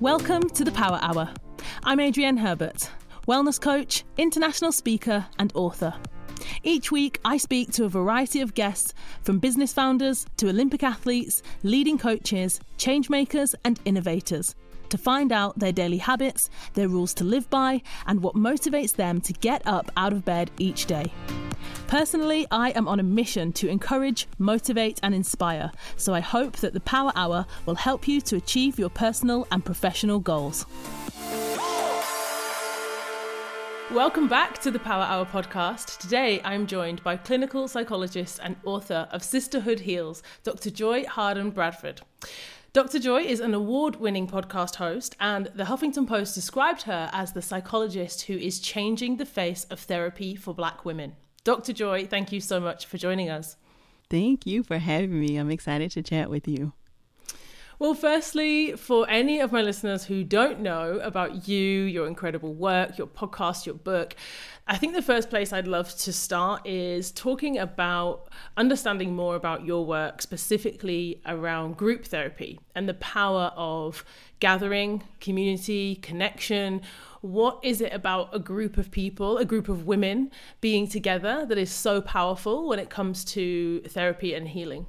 Welcome to the Power Hour. I'm Adrienne Herbert, wellness coach, international speaker, and author. Each week, I speak to a variety of guests from business founders to Olympic athletes, leading coaches, changemakers, and innovators to find out their daily habits, their rules to live by, and what motivates them to get up out of bed each day. Personally, I am on a mission to encourage, motivate, and inspire, so I hope that the Power Hour will help you to achieve your personal and professional goals. Welcome back to the Power Hour podcast. Today I'm joined by clinical psychologist and author of Sisterhood Heals, Dr. Joy Harden Bradford. Dr. Joy is an award winning podcast host, and the Huffington Post described her as the psychologist who is changing the face of therapy for black women. Dr. Joy, thank you so much for joining us. Thank you for having me. I'm excited to chat with you. Well, firstly, for any of my listeners who don't know about you, your incredible work, your podcast, your book, I think the first place I'd love to start is talking about understanding more about your work, specifically around group therapy and the power of gathering, community, connection. What is it about a group of people, a group of women being together that is so powerful when it comes to therapy and healing?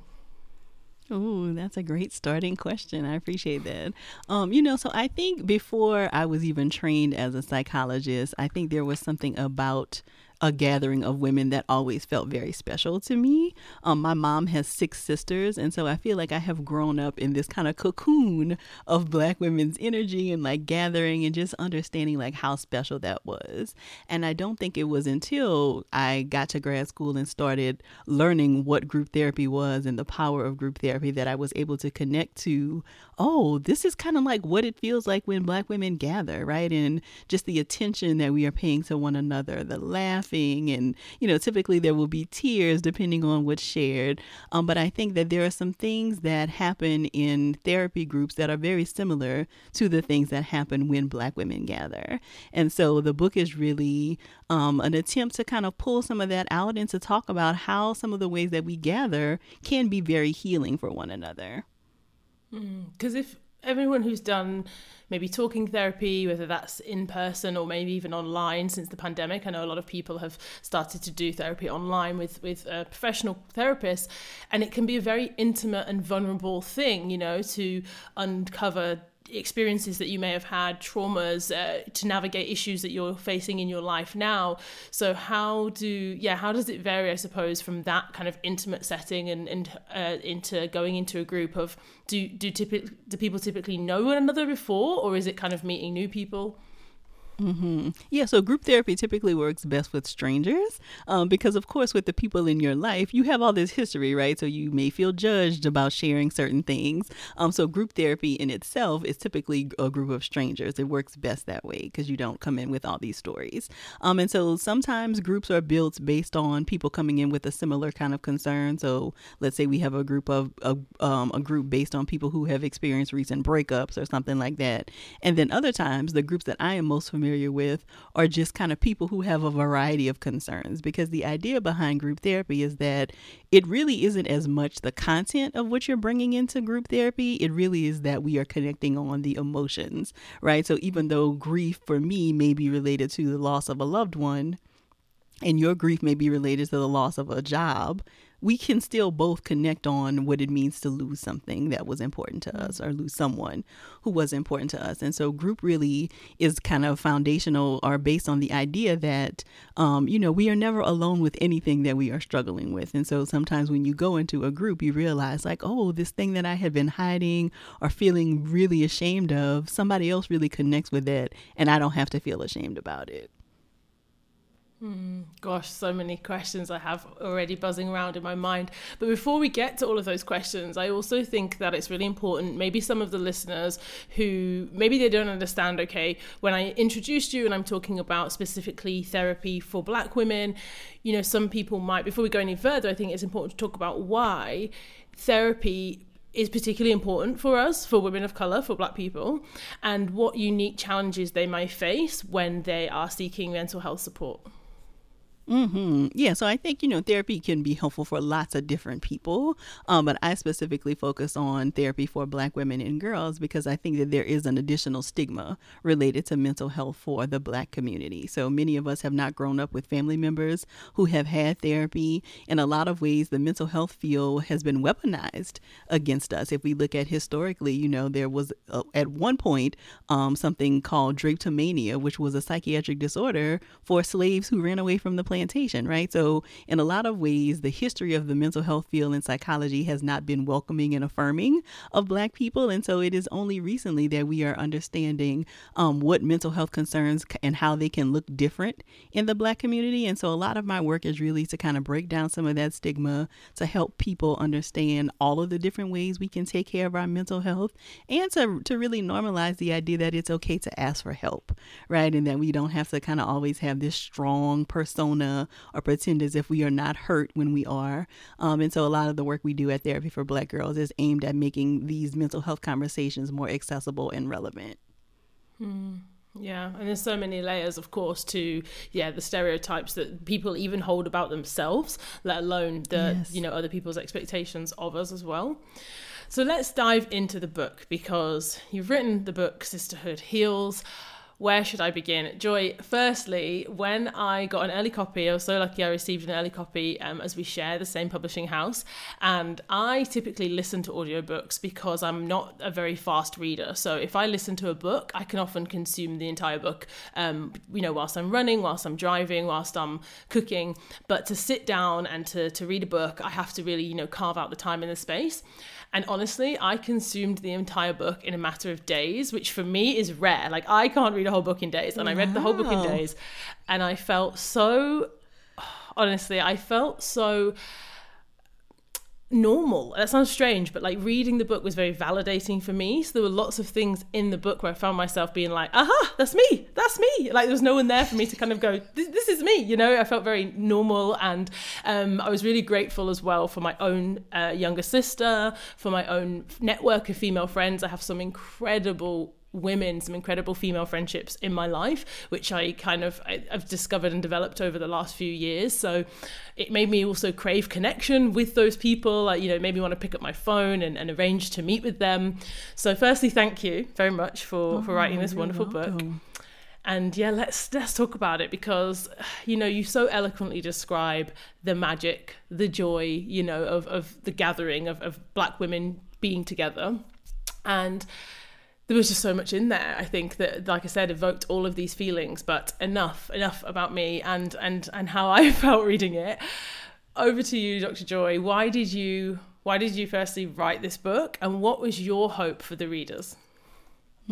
Oh, that's a great starting question. I appreciate that. Um, you know, so I think before I was even trained as a psychologist, I think there was something about a gathering of women that always felt very special to me. Um, my mom has six sisters, and so I feel like I have grown up in this kind of cocoon of Black women's energy and like gathering and just understanding like how special that was. And I don't think it was until I got to grad school and started learning what group therapy was and the power of group therapy that I was able to connect to oh, this is kind of like what it feels like when Black women gather, right? And just the attention that we are paying to one another, the laughing, and, you know, typically there will be tears depending on what's shared. Um, but I think that there are some things that happen in therapy groups that are very similar to the things that happen when Black women gather. And so the book is really um, an attempt to kind of pull some of that out and to talk about how some of the ways that we gather can be very healing for one another. Because mm. if everyone who's done maybe talking therapy, whether that's in person or maybe even online since the pandemic, I know a lot of people have started to do therapy online with with a professional therapists, and it can be a very intimate and vulnerable thing, you know, to uncover experiences that you may have had, traumas uh, to navigate issues that you're facing in your life now. So how do yeah how does it vary? I suppose from that kind of intimate setting and and uh, into going into a group of do do typic- do people typically know one another before, or is it kind of meeting new people? Mm-hmm. Yeah, so group therapy typically works best with strangers um, because, of course, with the people in your life, you have all this history, right? So you may feel judged about sharing certain things. Um, so group therapy in itself is typically a group of strangers. It works best that way because you don't come in with all these stories. Um, and so sometimes groups are built based on people coming in with a similar kind of concern. So let's say we have a group of a, um, a group based on people who have experienced recent breakups or something like that. And then other times, the groups that I am most familiar familiar with are just kind of people who have a variety of concerns because the idea behind group therapy is that it really isn't as much the content of what you're bringing into group therapy, it really is that we are connecting on the emotions, right? So even though grief for me may be related to the loss of a loved one, and your grief may be related to the loss of a job, we can still both connect on what it means to lose something that was important to us or lose someone who was important to us. And so, group really is kind of foundational or based on the idea that, um, you know, we are never alone with anything that we are struggling with. And so, sometimes when you go into a group, you realize, like, oh, this thing that I had been hiding or feeling really ashamed of, somebody else really connects with it, and I don't have to feel ashamed about it. Mm, gosh, so many questions I have already buzzing around in my mind. But before we get to all of those questions, I also think that it's really important. Maybe some of the listeners who maybe they don't understand, okay, when I introduced you and I'm talking about specifically therapy for black women, you know, some people might, before we go any further, I think it's important to talk about why therapy is particularly important for us, for women of colour, for black people, and what unique challenges they may face when they are seeking mental health support. Mm-hmm. Yeah, so I think, you know, therapy can be helpful for lots of different people. Um, but I specifically focus on therapy for Black women and girls because I think that there is an additional stigma related to mental health for the Black community. So many of us have not grown up with family members who have had therapy. In a lot of ways, the mental health field has been weaponized against us. If we look at historically, you know, there was uh, at one point um, something called drapetomania, which was a psychiatric disorder for slaves who ran away from the plantation, right? So, in a lot of ways, the history of the mental health field and psychology has not been welcoming and affirming of Black people. And so, it is only recently that we are understanding um, what mental health concerns and how they can look different in the Black community. And so, a lot of my work is really to kind of break down some of that stigma to help people understand all of the different ways we can take care of our mental health and to, to really normalize the idea that it's okay to ask for help, right? And that we don't have to kind of always have this strong persona persona or pretend as if we are not hurt when we are. Um, and so a lot of the work we do at Therapy for Black Girls is aimed at making these mental health conversations more accessible and relevant. Hmm. Yeah, and there's so many layers, of course, to yeah the stereotypes that people even hold about themselves, let alone the yes. you know other people's expectations of us as well. So let's dive into the book because you've written the book Sisterhood Heals where should I begin? Joy, firstly, when I got an early copy, I was so lucky I received an early copy um, as we share the same publishing house. And I typically listen to audiobooks because I'm not a very fast reader. So if I listen to a book, I can often consume the entire book, um, you know, whilst I'm running, whilst I'm driving, whilst I'm cooking. But to sit down and to, to read a book, I have to really, you know, carve out the time and the space. And honestly, I consumed the entire book in a matter of days, which for me is rare. Like I can't read a whole book in days, and wow. I read the whole book in days, and I felt so. Honestly, I felt so normal. That sounds strange, but like reading the book was very validating for me. So there were lots of things in the book where I found myself being like, aha, that's me, that's me. Like there was no one there for me to kind of go, this, this is me, you know? I felt very normal and um, I was really grateful as well for my own uh, younger sister, for my own network of female friends. I have some incredible women, some incredible female friendships in my life, which I kind of I, have discovered and developed over the last few years. So it made me also crave connection with those people. Like, you know, made me want to pick up my phone and, and arrange to meet with them. So firstly, thank you very much for oh, for writing this wonderful welcome. book. And yeah, let's let's talk about it because you know you so eloquently describe the magic, the joy, you know, of of the gathering of, of black women being together. And there was just so much in there i think that like i said evoked all of these feelings but enough enough about me and and and how i felt reading it. Over to you dr joy. Why did you why did you firstly write this book and what was your hope for the readers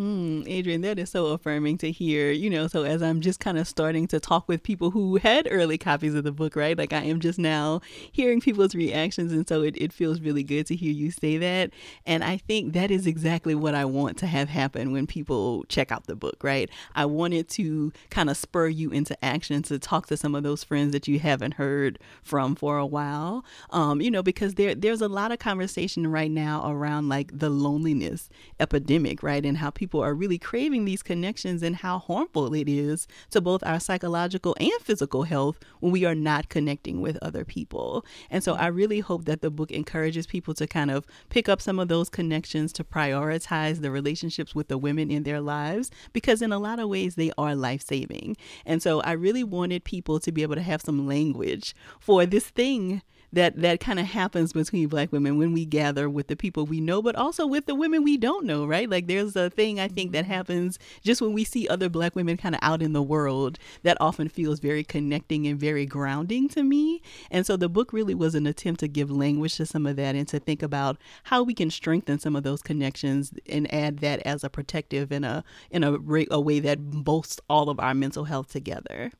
Hmm, Adrienne, that is so affirming to hear. You know, so as I'm just kind of starting to talk with people who had early copies of the book, right? Like I am just now hearing people's reactions. And so it, it feels really good to hear you say that. And I think that is exactly what I want to have happen when people check out the book, right? I wanted to kind of spur you into action to talk to some of those friends that you haven't heard from for a while. Um, you know, because there there's a lot of conversation right now around like the loneliness epidemic, right? And how people people are really craving these connections and how harmful it is to both our psychological and physical health when we are not connecting with other people. And so I really hope that the book encourages people to kind of pick up some of those connections to prioritize the relationships with the women in their lives because in a lot of ways they are life-saving. And so I really wanted people to be able to have some language for this thing that that kind of happens between black women when we gather with the people we know but also with the women we don't know right like there's a thing i think that mm-hmm. happens just when we see other black women kind of out in the world that often feels very connecting and very grounding to me and so the book really was an attempt to give language to some of that and to think about how we can strengthen some of those connections and add that as a protective in a in a, a way that boasts all of our mental health together.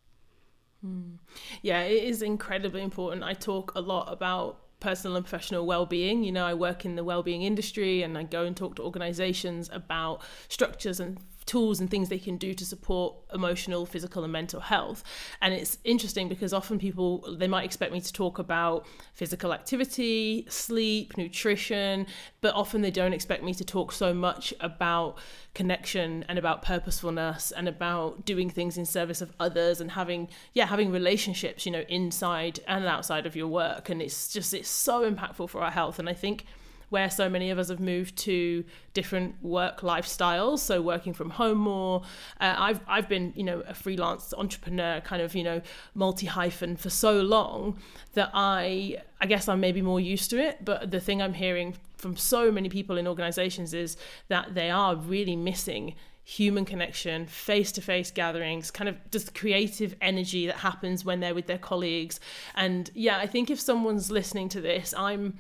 Hmm. Yeah, it is incredibly important. I talk a lot about personal and professional well-being you know i work in the well-being industry and i go and talk to organizations about structures and tools and things they can do to support emotional, physical, and mental health. And it's interesting because often people they might expect me to talk about physical activity, sleep, nutrition, but often they don't expect me to talk so much about connection and about purposefulness and about doing things in service of others and having yeah having relationships you know inside and outside of your work and it's just it's so impactful for our health and i think where so many of us have moved to different work lifestyles. So working from home more. Uh, I've I've been you know a freelance entrepreneur, kind of you know multi hyphen for so long that I I guess I'm maybe more used to it. But the thing I'm hearing from so many people in organizations is that they are really missing human connection, face to face gatherings, kind of just creative energy that happens when they're with their colleagues. And yeah, I think if someone's listening to this, I'm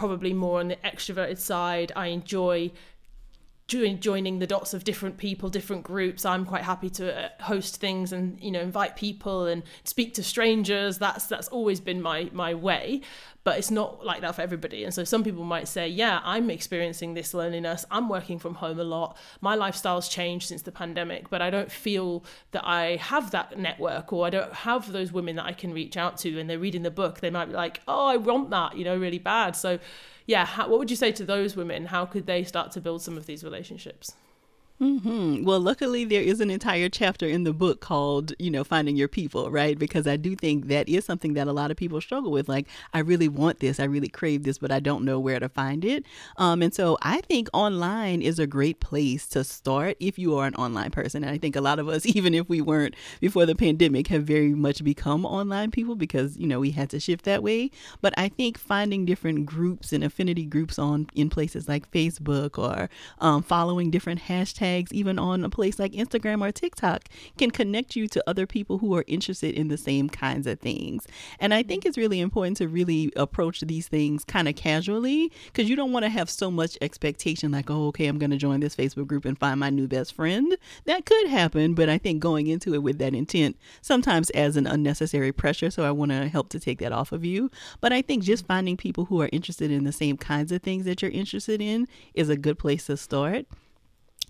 probably more on the extroverted side. I enjoy joining the dots of different people, different groups. I'm quite happy to uh, host things and you know invite people and speak to strangers. That's that's always been my my way but it's not like that for everybody. And so some people might say, yeah, I'm experiencing this loneliness. I'm working from home a lot. My lifestyle's changed since the pandemic, but I don't feel that I have that network or I don't have those women that I can reach out to. And they're reading the book, they might be like, oh, I want that, you know, really bad. So, yeah, how, what would you say to those women? How could they start to build some of these relationships? Mm-hmm. Well, luckily, there is an entire chapter in the book called, you know, finding your people, right? Because I do think that is something that a lot of people struggle with. Like, I really want this, I really crave this, but I don't know where to find it. Um, and so I think online is a great place to start if you are an online person. And I think a lot of us, even if we weren't before the pandemic, have very much become online people because, you know, we had to shift that way. But I think finding different groups and affinity groups on in places like Facebook or um, following different hashtags hashtags, even on a place like Instagram or TikTok, can connect you to other people who are interested in the same kinds of things. And I think mm-hmm. it's really important to really approach these things kind of casually because you don't want to have so much expectation like, oh, okay, I'm going to join this Facebook group and find my new best friend. That could happen, but I think going into it with that intent sometimes as an unnecessary pressure. So I want to help to take that off of you. But I think just mm-hmm. finding people who are interested in the same kinds of things that you're interested in is a good place to start.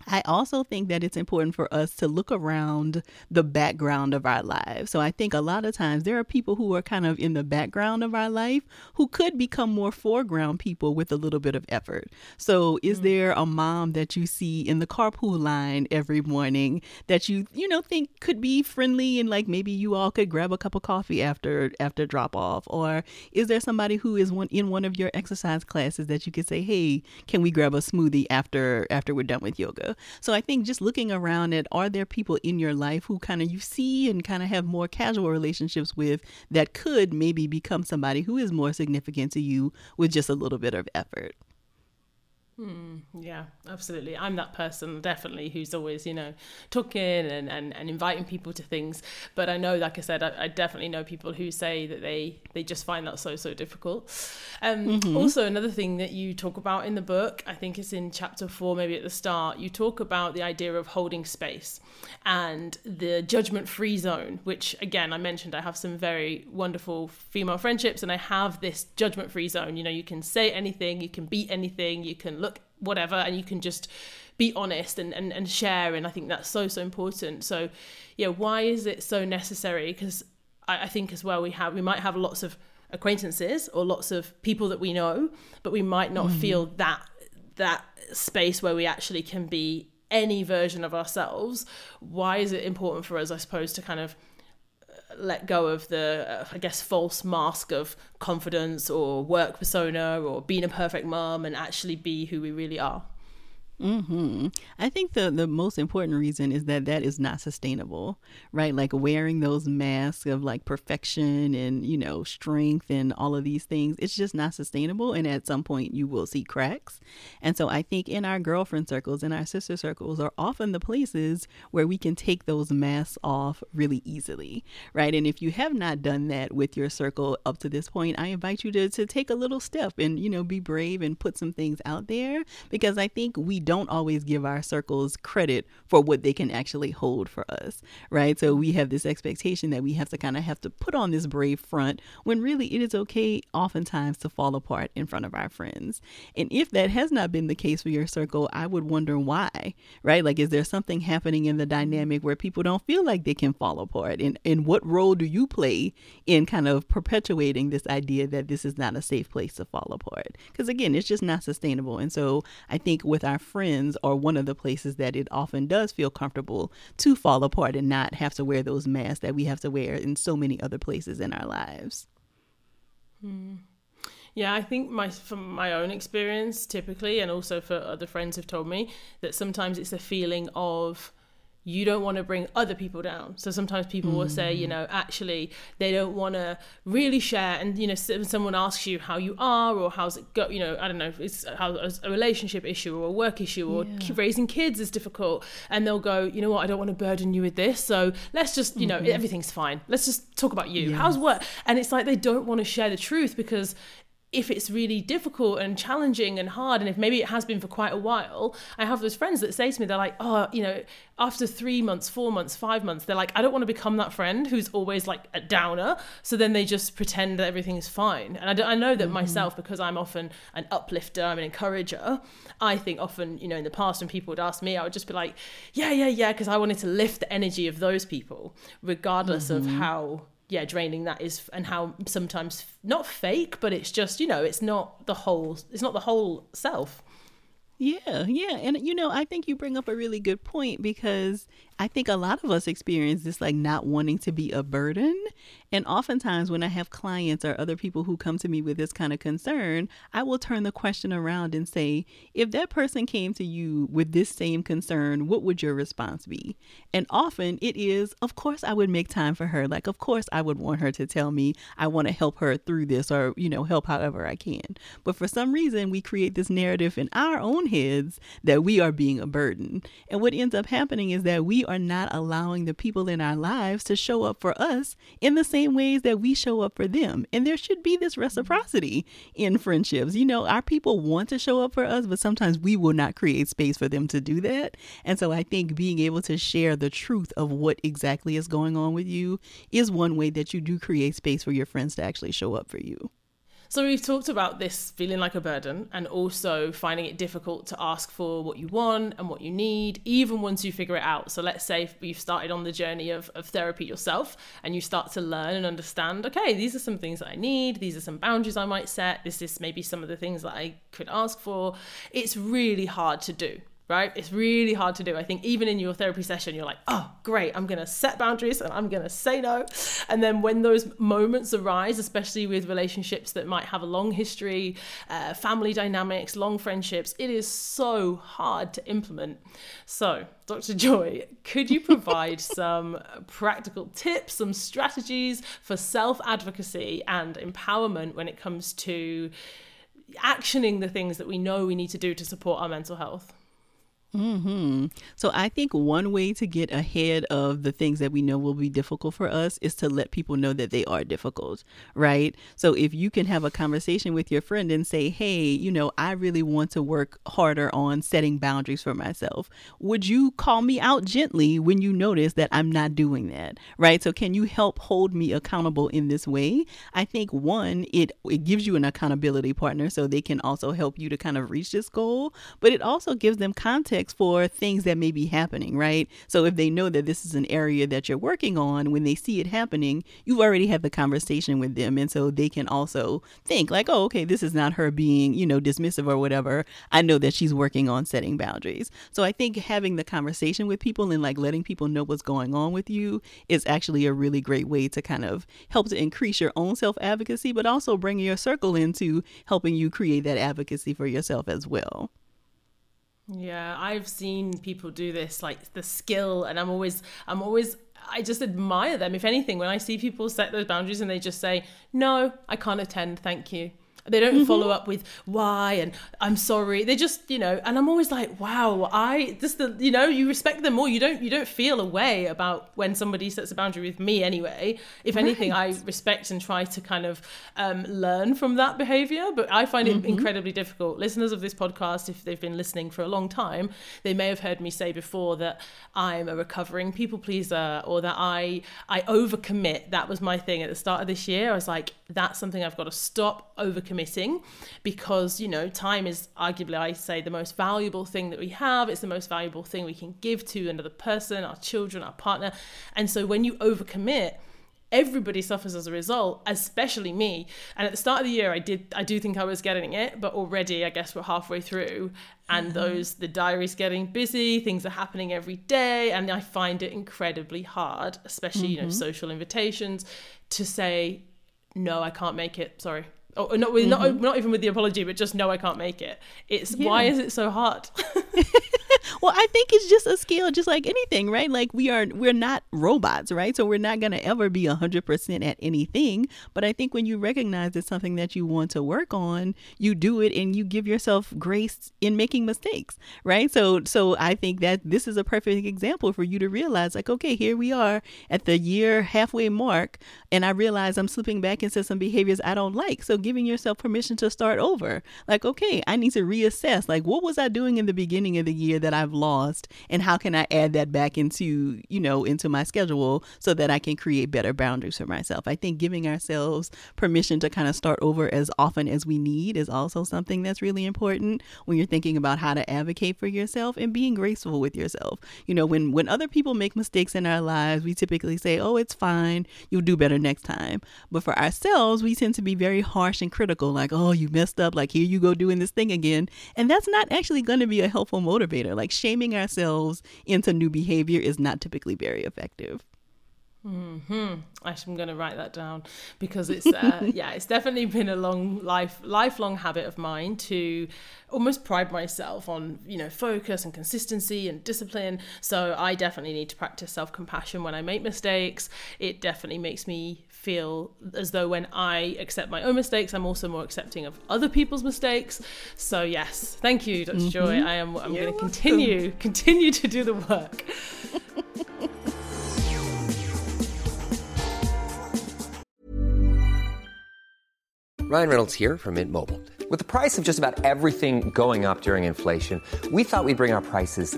I also think that it's important for us to look around the background of our lives. So I think a lot of times there are people who are kind of in the background of our life who could become more foreground people with a little bit of effort. So is mm-hmm. there a mom that you see in the carpool line every morning that you you know think could be friendly and like maybe you all could grab a cup of coffee after after drop off or is there somebody who is one in one of your exercise classes that you could say, "Hey, can we grab a smoothie after after we're done with yoga?" So I think just looking around at are there people in your life who kind of you see and kind of have more casual relationships with that could maybe become somebody who is more significant to you with just a little bit of effort. Hmm, yeah, absolutely. I'm that person definitely who's always, you know, talking and, and, and inviting people to things. But I know, like I said, I, I definitely know people who say that they, they just find that so, so difficult. Um, mm-hmm. Also, another thing that you talk about in the book, I think it's in chapter four, maybe at the start, you talk about the idea of holding space and the judgment free zone, which again, I mentioned I have some very wonderful female friendships and I have this judgment free zone. You know, you can say anything, you can beat anything, you can look whatever and you can just be honest and, and, and share and i think that's so so important. So yeah why is it so necessary? Because I, I think as well we have we might have lots of acquaintances or lots of people that we know but we might not mm. feel that that space where we actually can be any version of ourselves. Why is it important for us i suppose to kind of let go of the uh, i guess false mask of confidence or work persona or being a perfect mom and actually be who we really are hmm I think the the most important reason is that that is not sustainable, right? Like wearing those masks of like perfection and you know strength and all of these things, it's just not sustainable. And at some point, you will see cracks. And so I think in our girlfriend circles and our sister circles are often the places where we can take those masks off really easily, right? And if you have not done that with your circle up to this point, I invite you to to take a little step and you know be brave and put some things out there because I think we don't always give our circles credit for what they can actually hold for us, right? So we have this expectation that we have to kind of have to put on this brave front when really it is okay oftentimes to fall apart in front of our friends. And if that has not been the case for your circle, I would wonder why, right? Like, is there something happening in the dynamic where people don't feel like they can fall apart? And, and what role do you play in kind of perpetuating this idea that this is not a safe place to fall apart? Because again, it's just not sustainable. And so I think with our friends are one of the places that it often does feel comfortable to fall apart and not have to wear those masks that we have to wear in so many other places in our lives. Hmm. Yeah, I think my from my own experience typically, and also for other friends who've told me that sometimes it's a feeling of you don't want to bring other people down. So sometimes people mm. will say, you mm. know, actually they don't want to really share. And you know, someone asks you how you are or how's it go. You know, I don't know, it's how a relationship issue or a work issue or yeah. raising kids is difficult, and they'll go, you know what, I don't want to burden you with this. So let's just, you know, mm-hmm. everything's fine. Let's just talk about you. Yes. How's work? And it's like they don't want to share the truth because if it's really difficult and challenging and hard, and if maybe it has been for quite a while, I have those friends that say to me, they're like, oh, you know, after three months, four months, five months, they're like, I don't want to become that friend who's always like a downer. So then they just pretend that everything is fine. And I, I know that mm-hmm. myself, because I'm often an uplifter, I'm an encourager. I think often, you know, in the past when people would ask me, I would just be like, yeah, yeah, yeah, because I wanted to lift the energy of those people, regardless mm-hmm. of how yeah draining that is and how sometimes not fake but it's just you know it's not the whole it's not the whole self yeah, yeah. And you know, I think you bring up a really good point because I think a lot of us experience this like not wanting to be a burden. And oftentimes, when I have clients or other people who come to me with this kind of concern, I will turn the question around and say, if that person came to you with this same concern, what would your response be? And often it is, of course, I would make time for her. Like, of course, I would want her to tell me I want to help her through this or, you know, help however I can. But for some reason, we create this narrative in our own heads that we are being a burden. And what ends up happening is that we are not allowing the people in our lives to show up for us in the same ways that we show up for them. And there should be this mm-hmm. reciprocity in friendships. You know, our people want to show up for us, but sometimes we will not create space for them to do that. And so I think being able to share the truth of what exactly is going on with you is one way that you do create space for your friends to actually show up for you. So we've talked about this feeling like a burden and also finding it difficult to ask for what you want and what you need, even once you figure it out. So let's say you've started on the journey of, of therapy yourself and you start to learn and understand, okay, these are some things that I need, these are some boundaries I might set, this is maybe some of the things that I could ask for. It's really hard to do right? It's really hard to do. I think even in your therapy session, you're like, oh, great, I'm going to set boundaries and I'm going to say no. And then when those moments arise, especially with relationships that might have a long history, uh, family dynamics, long friendships, it is so hard to implement. So, Dr. Joy, could you provide some practical tips, some strategies for self advocacy and empowerment when it comes to actioning the things that we know we need to do to support our mental health? Hmm. So I think one way to get ahead of the things that we know will be difficult for us is to let people know that they are difficult, right? So if you can have a conversation with your friend and say, "Hey, you know, I really want to work harder on setting boundaries for myself. Would you call me out gently when you notice that I'm not doing that?" Right? So can you help hold me accountable in this way? I think one, it it gives you an accountability partner so they can also help you to kind of reach this goal, but it also gives them context for things that may be happening, right? So if they know that this is an area that you're working on, when they see it happening, you've already had the conversation with them. And so they can also think, like, oh, okay, this is not her being, you know, dismissive or whatever. I know that she's working on setting boundaries. So I think having the conversation with people and like letting people know what's going on with you is actually a really great way to kind of help to increase your own self advocacy, but also bring your circle into helping you create that advocacy for yourself as well. Yeah, I've seen people do this, like the skill, and I'm always, I'm always, I just admire them. If anything, when I see people set those boundaries and they just say, "No, I can't attend, thank you," They don't mm-hmm. follow up with why and I'm sorry. They just, you know, and I'm always like, wow, I just the you know, you respect them more. You don't you don't feel a way about when somebody sets a boundary with me anyway. If right. anything, I respect and try to kind of um, learn from that behavior. But I find it mm-hmm. incredibly difficult. Listeners of this podcast, if they've been listening for a long time, they may have heard me say before that I'm a recovering people pleaser or that I I overcommit. That was my thing at the start of this year. I was like, that's something I've got to stop overcommitting because, you know, time is arguably, I say, the most valuable thing that we have. It's the most valuable thing we can give to another person, our children, our partner. And so when you overcommit, everybody suffers as a result especially me and at the start of the year i did i do think i was getting it but already i guess we're halfway through and mm-hmm. those the diary's getting busy things are happening every day and i find it incredibly hard especially mm-hmm. you know mm-hmm. social invitations to say no, I can't make it. Sorry. Oh, not with, mm-hmm. not not even with the apology, but just no, I can't make it. It's yeah. why is it so hard? well, I think it's just a skill, just like anything, right? Like we are, we're not robots, right? So we're not going to ever be 100% at anything. But I think when you recognize it's something that you want to work on, you do it and you give yourself grace in making mistakes, right? So, so I think that this is a perfect example for you to realize, like, okay, here we are at the year halfway mark, and I realize I'm slipping back into some behaviors I don't like. So giving yourself permission to start over, like, okay, I need to reassess, like, what was I doing in the beginning of the year that I've lost and how can I add that back into, you know, into my schedule so that I can create better boundaries for myself. I think giving ourselves permission to kind of start over as often as we need is also something that's really important when you're thinking about how to advocate for yourself and being graceful with yourself. You know, when when other people make mistakes in our lives, we typically say, "Oh, it's fine. You'll do better next time." But for ourselves, we tend to be very harsh and critical like, "Oh, you messed up. Like here you go doing this thing again." And that's not actually going to be a helpful motivator. Like shaming ourselves into new behavior is not typically very effective. Hmm. I'm going to write that down because it's uh, yeah, it's definitely been a long life, lifelong habit of mine to almost pride myself on you know focus and consistency and discipline. So I definitely need to practice self compassion when I make mistakes. It definitely makes me feel as though when I accept my own mistakes, I'm also more accepting of other people's mistakes. So yes, thank you, doctor mm-hmm. Joy. I am. I'm going to continue continue to do the work. Ryan Reynolds here from Mint Mobile. With the price of just about everything going up during inflation, we thought we'd bring our prices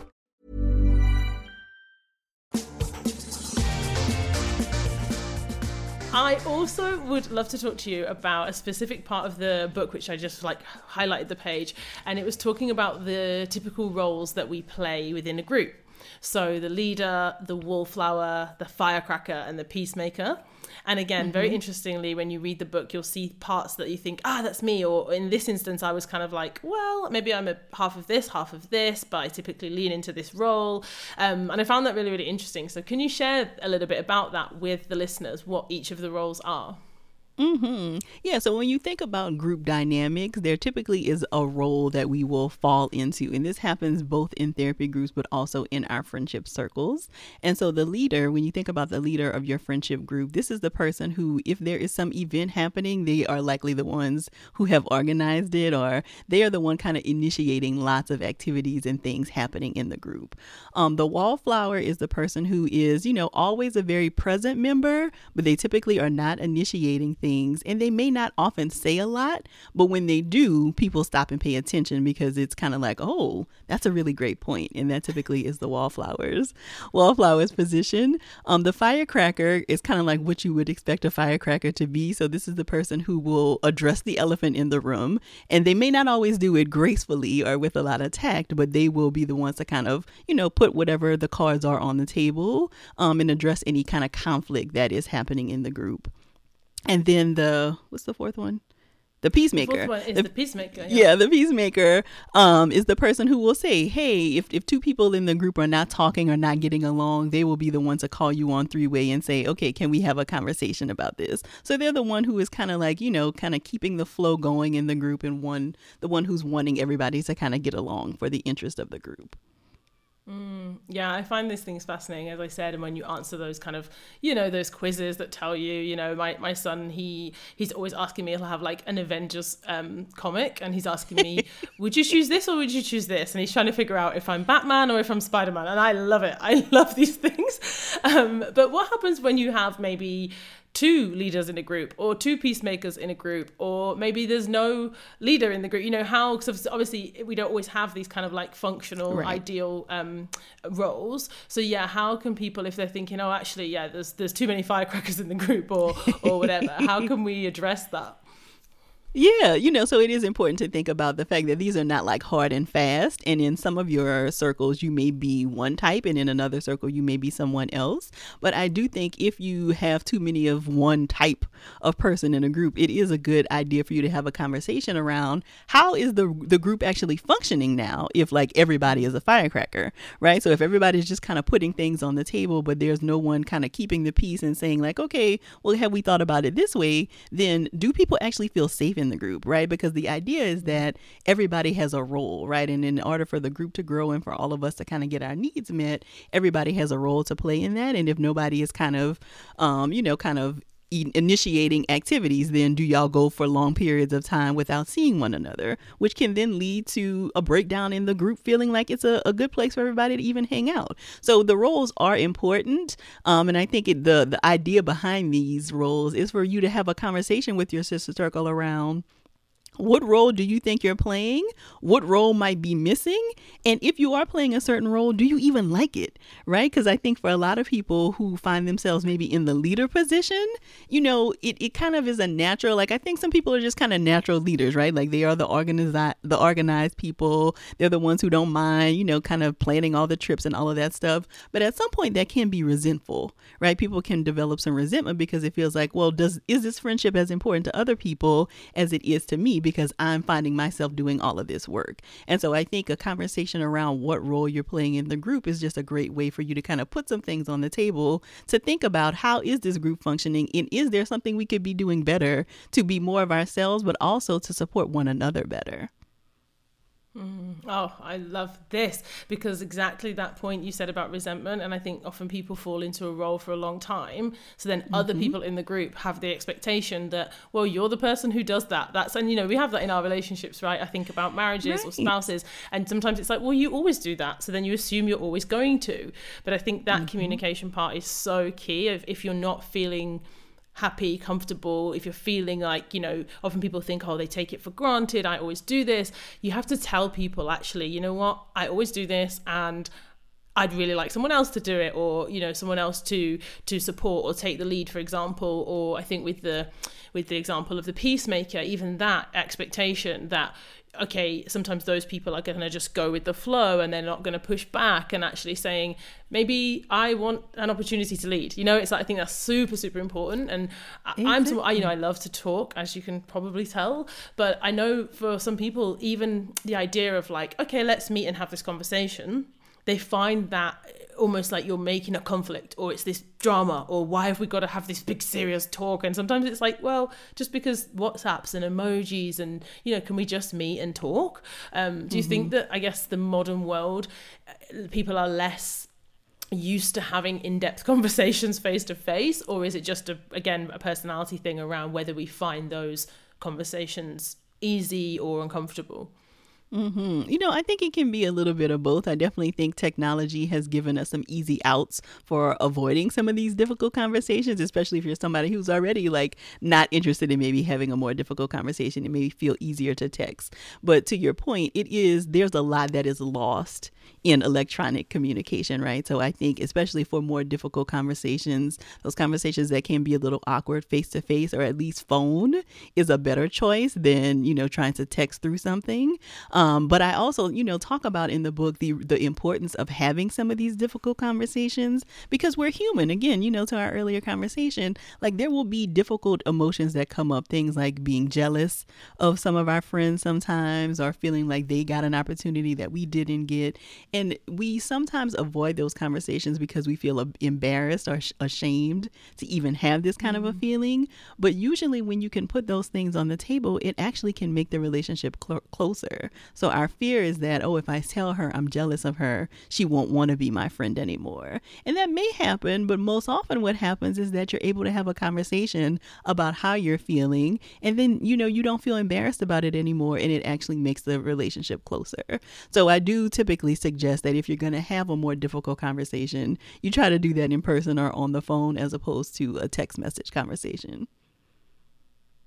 I also would love to talk to you about a specific part of the book which I just like highlighted the page and it was talking about the typical roles that we play within a group. So the leader, the wallflower, the firecracker and the peacemaker. And again, mm-hmm. very interestingly, when you read the book, you'll see parts that you think, ah, that's me. Or in this instance, I was kind of like, well, maybe I'm a half of this, half of this, but I typically lean into this role. Um, and I found that really, really interesting. So, can you share a little bit about that with the listeners, what each of the roles are? Mm-hmm. Yeah. So when you think about group dynamics, there typically is a role that we will fall into. And this happens both in therapy groups, but also in our friendship circles. And so the leader, when you think about the leader of your friendship group, this is the person who, if there is some event happening, they are likely the ones who have organized it, or they are the one kind of initiating lots of activities and things happening in the group. Um, the wallflower is the person who is, you know, always a very present member, but they typically are not initiating things and they may not often say a lot, but when they do, people stop and pay attention because it's kind of like, oh, that's a really great point. And that typically is the wallflowers. Wallflowers position. Um, the firecracker is kind of like what you would expect a firecracker to be. So this is the person who will address the elephant in the room. And they may not always do it gracefully or with a lot of tact, but they will be the ones to kind of, you know, put whatever the cards are on the table um, and address any kind of conflict that is happening in the group. And then the what's the fourth one? the peacemaker. The one is the, the peacemaker. Yeah. yeah, the peacemaker um, is the person who will say, "Hey, if if two people in the group are not talking or not getting along, they will be the one to call you on three way and say, "Okay, can we have a conversation about this?" So they're the one who is kind of like you know, kind of keeping the flow going in the group, and one the one who's wanting everybody to kind of get along for the interest of the group. Mm, yeah, I find these things fascinating, as I said, and when you answer those kind of, you know, those quizzes that tell you, you know, my, my son, he he's always asking me, he'll have like an Avengers um, comic, and he's asking me, would you choose this or would you choose this? And he's trying to figure out if I'm Batman or if I'm Spider Man, and I love it. I love these things. Um, but what happens when you have maybe two leaders in a group or two peacemakers in a group or maybe there's no leader in the group. You know how because obviously we don't always have these kind of like functional right. ideal um, roles. So yeah how can people if they're thinking oh actually yeah there's there's too many firecrackers in the group or or whatever how can we address that yeah, you know, so it is important to think about the fact that these are not like hard and fast. And in some of your circles, you may be one type, and in another circle, you may be someone else. But I do think if you have too many of one type of person in a group, it is a good idea for you to have a conversation around how is the the group actually functioning now if like everybody is a firecracker, right? So if everybody's just kind of putting things on the table, but there's no one kind of keeping the peace and saying like, okay, well, have we thought about it this way? Then do people actually feel safe? In the group, right? Because the idea is that everybody has a role, right? And in order for the group to grow and for all of us to kind of get our needs met, everybody has a role to play in that. And if nobody is kind of, um, you know, kind of initiating activities, then do y'all go for long periods of time without seeing one another, which can then lead to a breakdown in the group feeling like it's a, a good place for everybody to even hang out. So the roles are important. Um, and I think it, the, the idea behind these roles is for you to have a conversation with your sister circle around what role do you think you're playing? What role might be missing? And if you are playing a certain role, do you even like it? Right? Because I think for a lot of people who find themselves maybe in the leader position, you know, it, it kind of is a natural, like I think some people are just kind of natural leaders, right? Like they are the organized the organized people. They're the ones who don't mind, you know, kind of planning all the trips and all of that stuff. But at some point that can be resentful, right? People can develop some resentment because it feels like, well, does is this friendship as important to other people as it is to me? because I'm finding myself doing all of this work. And so I think a conversation around what role you're playing in the group is just a great way for you to kind of put some things on the table to think about how is this group functioning and is there something we could be doing better to be more of ourselves, but also to support one another better. Mm. Oh, I love this because exactly that point you said about resentment. And I think often people fall into a role for a long time. So then mm-hmm. other people in the group have the expectation that, well, you're the person who does that. That's, and you know, we have that in our relationships, right? I think about marriages right. or spouses. And sometimes it's like, well, you always do that. So then you assume you're always going to. But I think that mm-hmm. communication part is so key. If, if you're not feeling, happy, comfortable, if you're feeling like, you know, often people think, oh, they take it for granted, I always do this. You have to tell people, actually, you know what, I always do this and I'd really like someone else to do it or you know someone else to to support or take the lead for example. Or I think with the with the example of the peacemaker even that expectation that okay, sometimes those people are going to just go with the flow and they're not going to push back and actually saying, maybe I want an opportunity to lead. You know, it's like, I think that's super, super important. And exactly. I'm, some, I, you know, I love to talk, as you can probably tell. But I know for some people, even the idea of like, okay, let's meet and have this conversation, they find that almost like you're making a conflict or it's this drama or why have we got to have this big serious talk? And sometimes it's like well just because whatsapps and emojis and you know can we just meet and talk? Um, do you mm-hmm. think that i guess the modern world uh, people are less used to having in-depth conversations face to face or is it just a, again a personality thing around whether we find those conversations easy or uncomfortable Mm-hmm. You know, I think it can be a little bit of both. I definitely think technology has given us some easy outs for avoiding some of these difficult conversations, especially if you're somebody who's already like not interested in maybe having a more difficult conversation. It may feel easier to text. But to your point, it is there's a lot that is lost in electronic communication, right? So I think, especially for more difficult conversations, those conversations that can be a little awkward face to face or at least phone is a better choice than, you know, trying to text through something. Um, but I also, you know, talk about in the book the, the importance of having some of these difficult conversations because we're human. Again, you know, to our earlier conversation, like there will be difficult emotions that come up, things like being jealous of some of our friends sometimes or feeling like they got an opportunity that we didn't get. And we sometimes avoid those conversations because we feel embarrassed or ashamed to even have this kind mm-hmm. of a mm-hmm. feeling. But usually, when you can put those things on the table, it actually can make the relationship cl- closer. So, our fear is that, oh, if I tell her I'm jealous of her, she won't want to be my friend anymore. And that may happen, but most often, what happens is that you're able to have a conversation about how you're feeling. And then, you know, you don't feel embarrassed about it anymore. And it actually makes the relationship closer. So, I do typically suggest suggest that if you're going to have a more difficult conversation, you try to do that in person or on the phone as opposed to a text message conversation.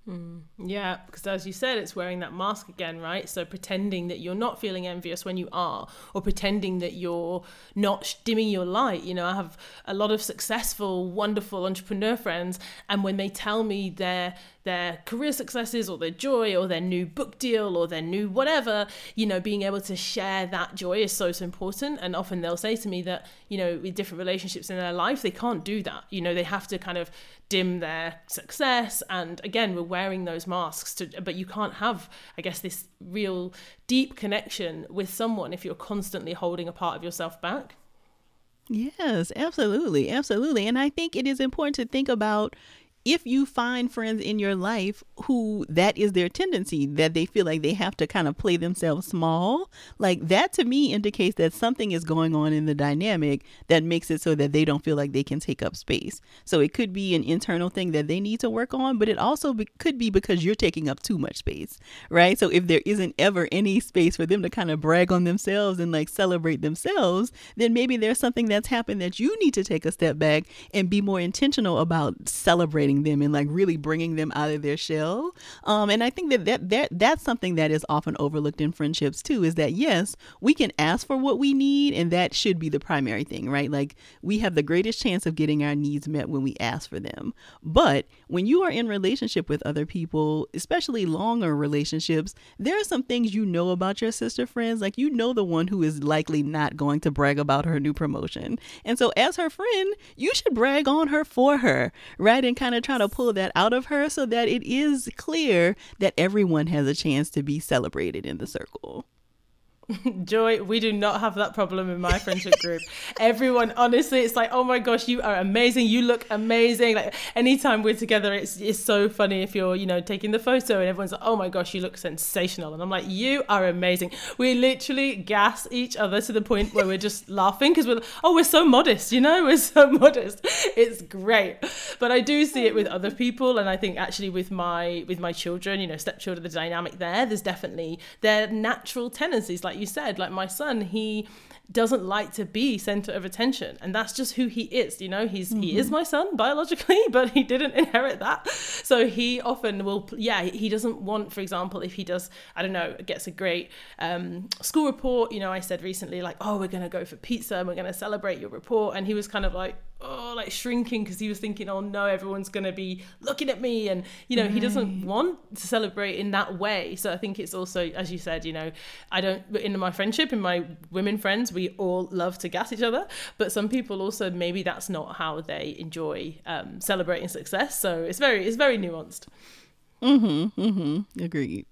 Mm, yeah, because as you said, it's wearing that mask again, right? So pretending that you're not feeling envious when you are, or pretending that you're not dimming your light. You know, I have a lot of successful, wonderful entrepreneur friends, and when they tell me their their career successes or their joy or their new book deal or their new whatever, you know, being able to share that joy is so, so important. And often they'll say to me that, you know, with different relationships in their life, they can't do that. You know, they have to kind of dim their success. And again, we're wearing those masks to, but you can't have, I guess, this real deep connection with someone if you're constantly holding a part of yourself back. Yes, absolutely. Absolutely. And I think it is important to think about, if you find friends in your life who that is their tendency, that they feel like they have to kind of play themselves small, like that to me indicates that something is going on in the dynamic that makes it so that they don't feel like they can take up space. So it could be an internal thing that they need to work on, but it also be, could be because you're taking up too much space, right? So if there isn't ever any space for them to kind of brag on themselves and like celebrate themselves, then maybe there's something that's happened that you need to take a step back and be more intentional about celebrating them and like really bringing them out of their shell. Um, and I think that, that that that's something that is often overlooked in friendships too. Is that yes, we can ask for what we need, and that should be the primary thing, right? Like we have the greatest chance of getting our needs met when we ask for them. But when you are in relationship with other people, especially longer relationships, there are some things you know about your sister friends. Like you know the one who is likely not going to brag about her new promotion, and so as her friend, you should brag on her for her, right? And kind of try to pull that out of her so that it is clear that everyone has a chance to be celebrated in the circle. Joy, we do not have that problem in my friendship group. Everyone, honestly, it's like, oh my gosh, you are amazing. You look amazing. Like anytime we're together, it's it's so funny if you're, you know, taking the photo and everyone's like, oh my gosh, you look sensational. And I'm like, you are amazing. We literally gas each other to the point where we're just laughing because we're, oh, we're so modest, you know, we're so modest. It's great. But I do see it with other people, and I think actually with my with my children, you know, stepchildren, the dynamic there, there's definitely their natural tendencies, like like you said, like my son, he doesn't like to be center of attention and that's just who he is you know he's mm-hmm. he is mm-hmm. my son biologically but he didn't inherit that so he often will yeah he doesn't want for example if he does i don't know gets a great um, school report you know i said recently like oh we're going to go for pizza and we're going to celebrate your report and he was kind of like oh like shrinking because he was thinking oh no everyone's going to be looking at me and you know right. he doesn't want to celebrate in that way so i think it's also as you said you know i don't in my friendship in my women friends we all love to gas each other but some people also maybe that's not how they enjoy um, celebrating success. So it's very it's very nuanced. Mm-hmm mm-hmm. Agreed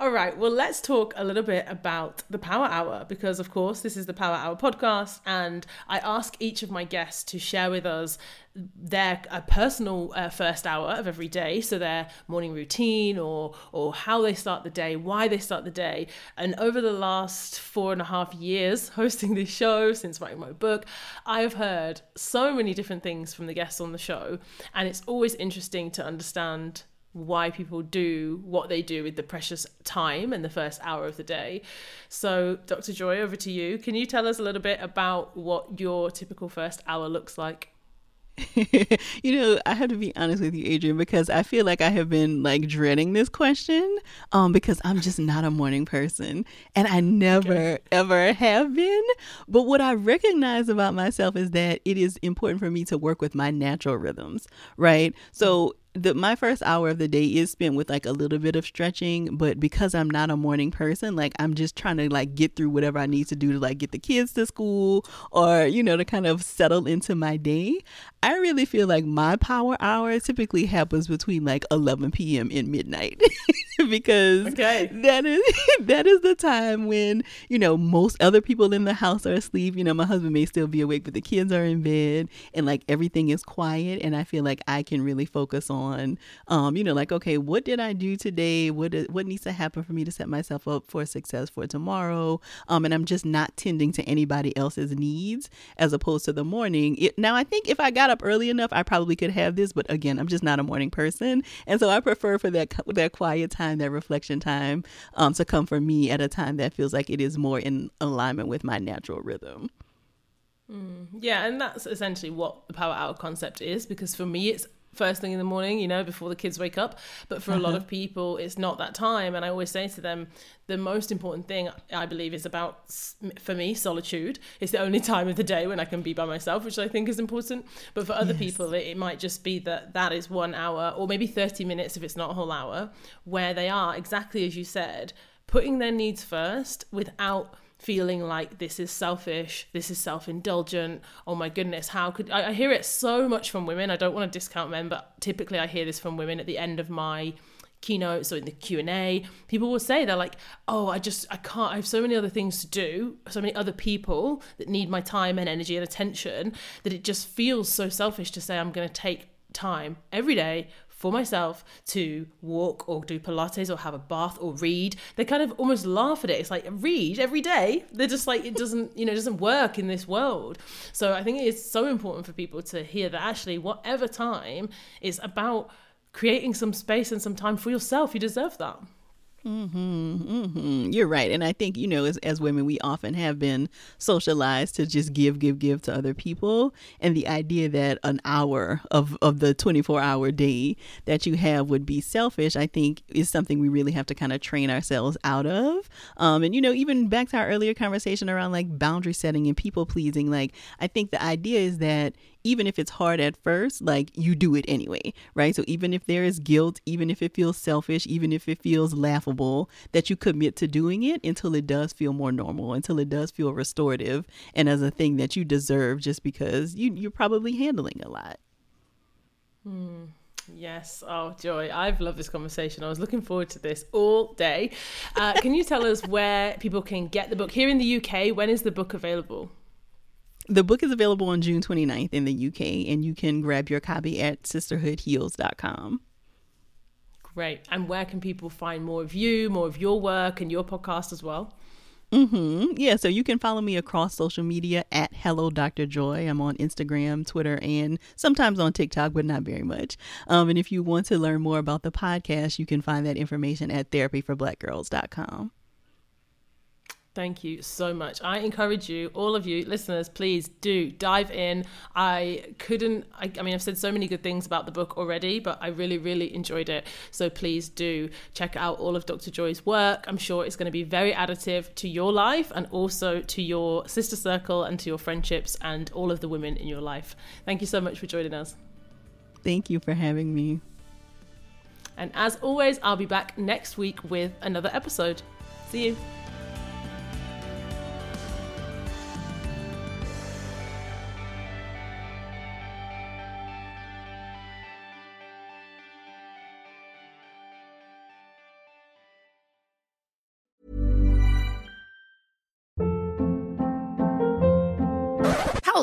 all right, well, let's talk a little bit about the Power Hour because, of course, this is the Power Hour podcast, and I ask each of my guests to share with us their uh, personal uh, first hour of every day, so their morning routine or or how they start the day, why they start the day. And over the last four and a half years hosting this show, since writing my book, I have heard so many different things from the guests on the show, and it's always interesting to understand why people do what they do with the precious time and the first hour of the day. So, Dr. Joy, over to you. Can you tell us a little bit about what your typical first hour looks like? you know, I have to be honest with you, Adrian, because I feel like I have been like dreading this question um, because I'm just not a morning person and I never, okay. ever have been. But what I recognize about myself is that it is important for me to work with my natural rhythms, right? So the my first hour of the day is spent with like a little bit of stretching, but because I'm not a morning person, like I'm just trying to like get through whatever I need to do to like get the kids to school or you know to kind of settle into my day. I really feel like my power hour typically happens between like 11 p.m. and midnight because okay. that is that is the time when you know most other people in the house are asleep. You know, my husband may still be awake, but the kids are in bed and like everything is quiet, and I feel like I can really focus on, um, you know, like okay, what did I do today? What what needs to happen for me to set myself up for success for tomorrow? Um, and I'm just not tending to anybody else's needs as opposed to the morning. It, now, I think if I got up early enough, I probably could have this, but again, I'm just not a morning person, and so I prefer for that that quiet time, that reflection time, um, to come for me at a time that feels like it is more in alignment with my natural rhythm. Mm, yeah, and that's essentially what the power hour concept is because for me, it's first thing in the morning, you know, before the kids wake up. But for a lot of people, it's not that time. And I always say to them, the most important thing I believe is about, for me, solitude. It's the only time of the day when I can be by myself, which I think is important. But for other yes. people, it, it might just be that that is one hour or maybe 30 minutes if it's not a whole hour, where they are, exactly as you said, putting their needs first without feeling like this is selfish, this is self indulgent. Oh my goodness, how could I, I, hear it so much from women? I don't want to discount men, but typically I hear this from women at the end of my keynotes or in the q&a people will say they're like oh i just i can't i have so many other things to do so many other people that need my time and energy and attention that it just feels so selfish to say i'm going to take time every day for myself to walk or do Pilates or have a bath or read. They kind of almost laugh at it. It's like read every day. They're just like it doesn't, you know, doesn't work in this world. So I think it's so important for people to hear that actually whatever time is about creating some space and some time for yourself. You deserve that. Mm-hmm, mm-hmm. You're right. And I think, you know, as, as women, we often have been socialized to just give, give, give to other people. And the idea that an hour of, of the 24 hour day that you have would be selfish, I think is something we really have to kind of train ourselves out of. Um, and, you know, even back to our earlier conversation around like boundary setting and people pleasing, like, I think the idea is that even if it's hard at first, like you do it anyway, right? So even if there is guilt, even if it feels selfish, even if it feels laughable, that you commit to doing it until it does feel more normal, until it does feel restorative and as a thing that you deserve just because you, you're probably handling a lot. Hmm. Yes. Oh, Joy. I've loved this conversation. I was looking forward to this all day. Uh, can you tell us where people can get the book? Here in the UK, when is the book available? The book is available on June 29th in the UK, and you can grab your copy at sisterhoodheals.com. Great. And where can people find more of you, more of your work, and your podcast as well? Mm-hmm. Yeah, so you can follow me across social media at Hello Dr. Joy. I'm on Instagram, Twitter, and sometimes on TikTok, but not very much. Um, and if you want to learn more about the podcast, you can find that information at therapyforblackgirls.com. Thank you so much. I encourage you, all of you listeners, please do dive in. I couldn't, I, I, mean, I've said so many good things about the book already, but I really, really enjoyed it. So please do check out all of Dr. Joy's work. I'm sure it's going to be very additive to your life and also to your sister circle and to your friendships and all of the women in your life. Thank you so much for joining us. Thank you for having me. And as always, I'll be back next week with another episode. See you.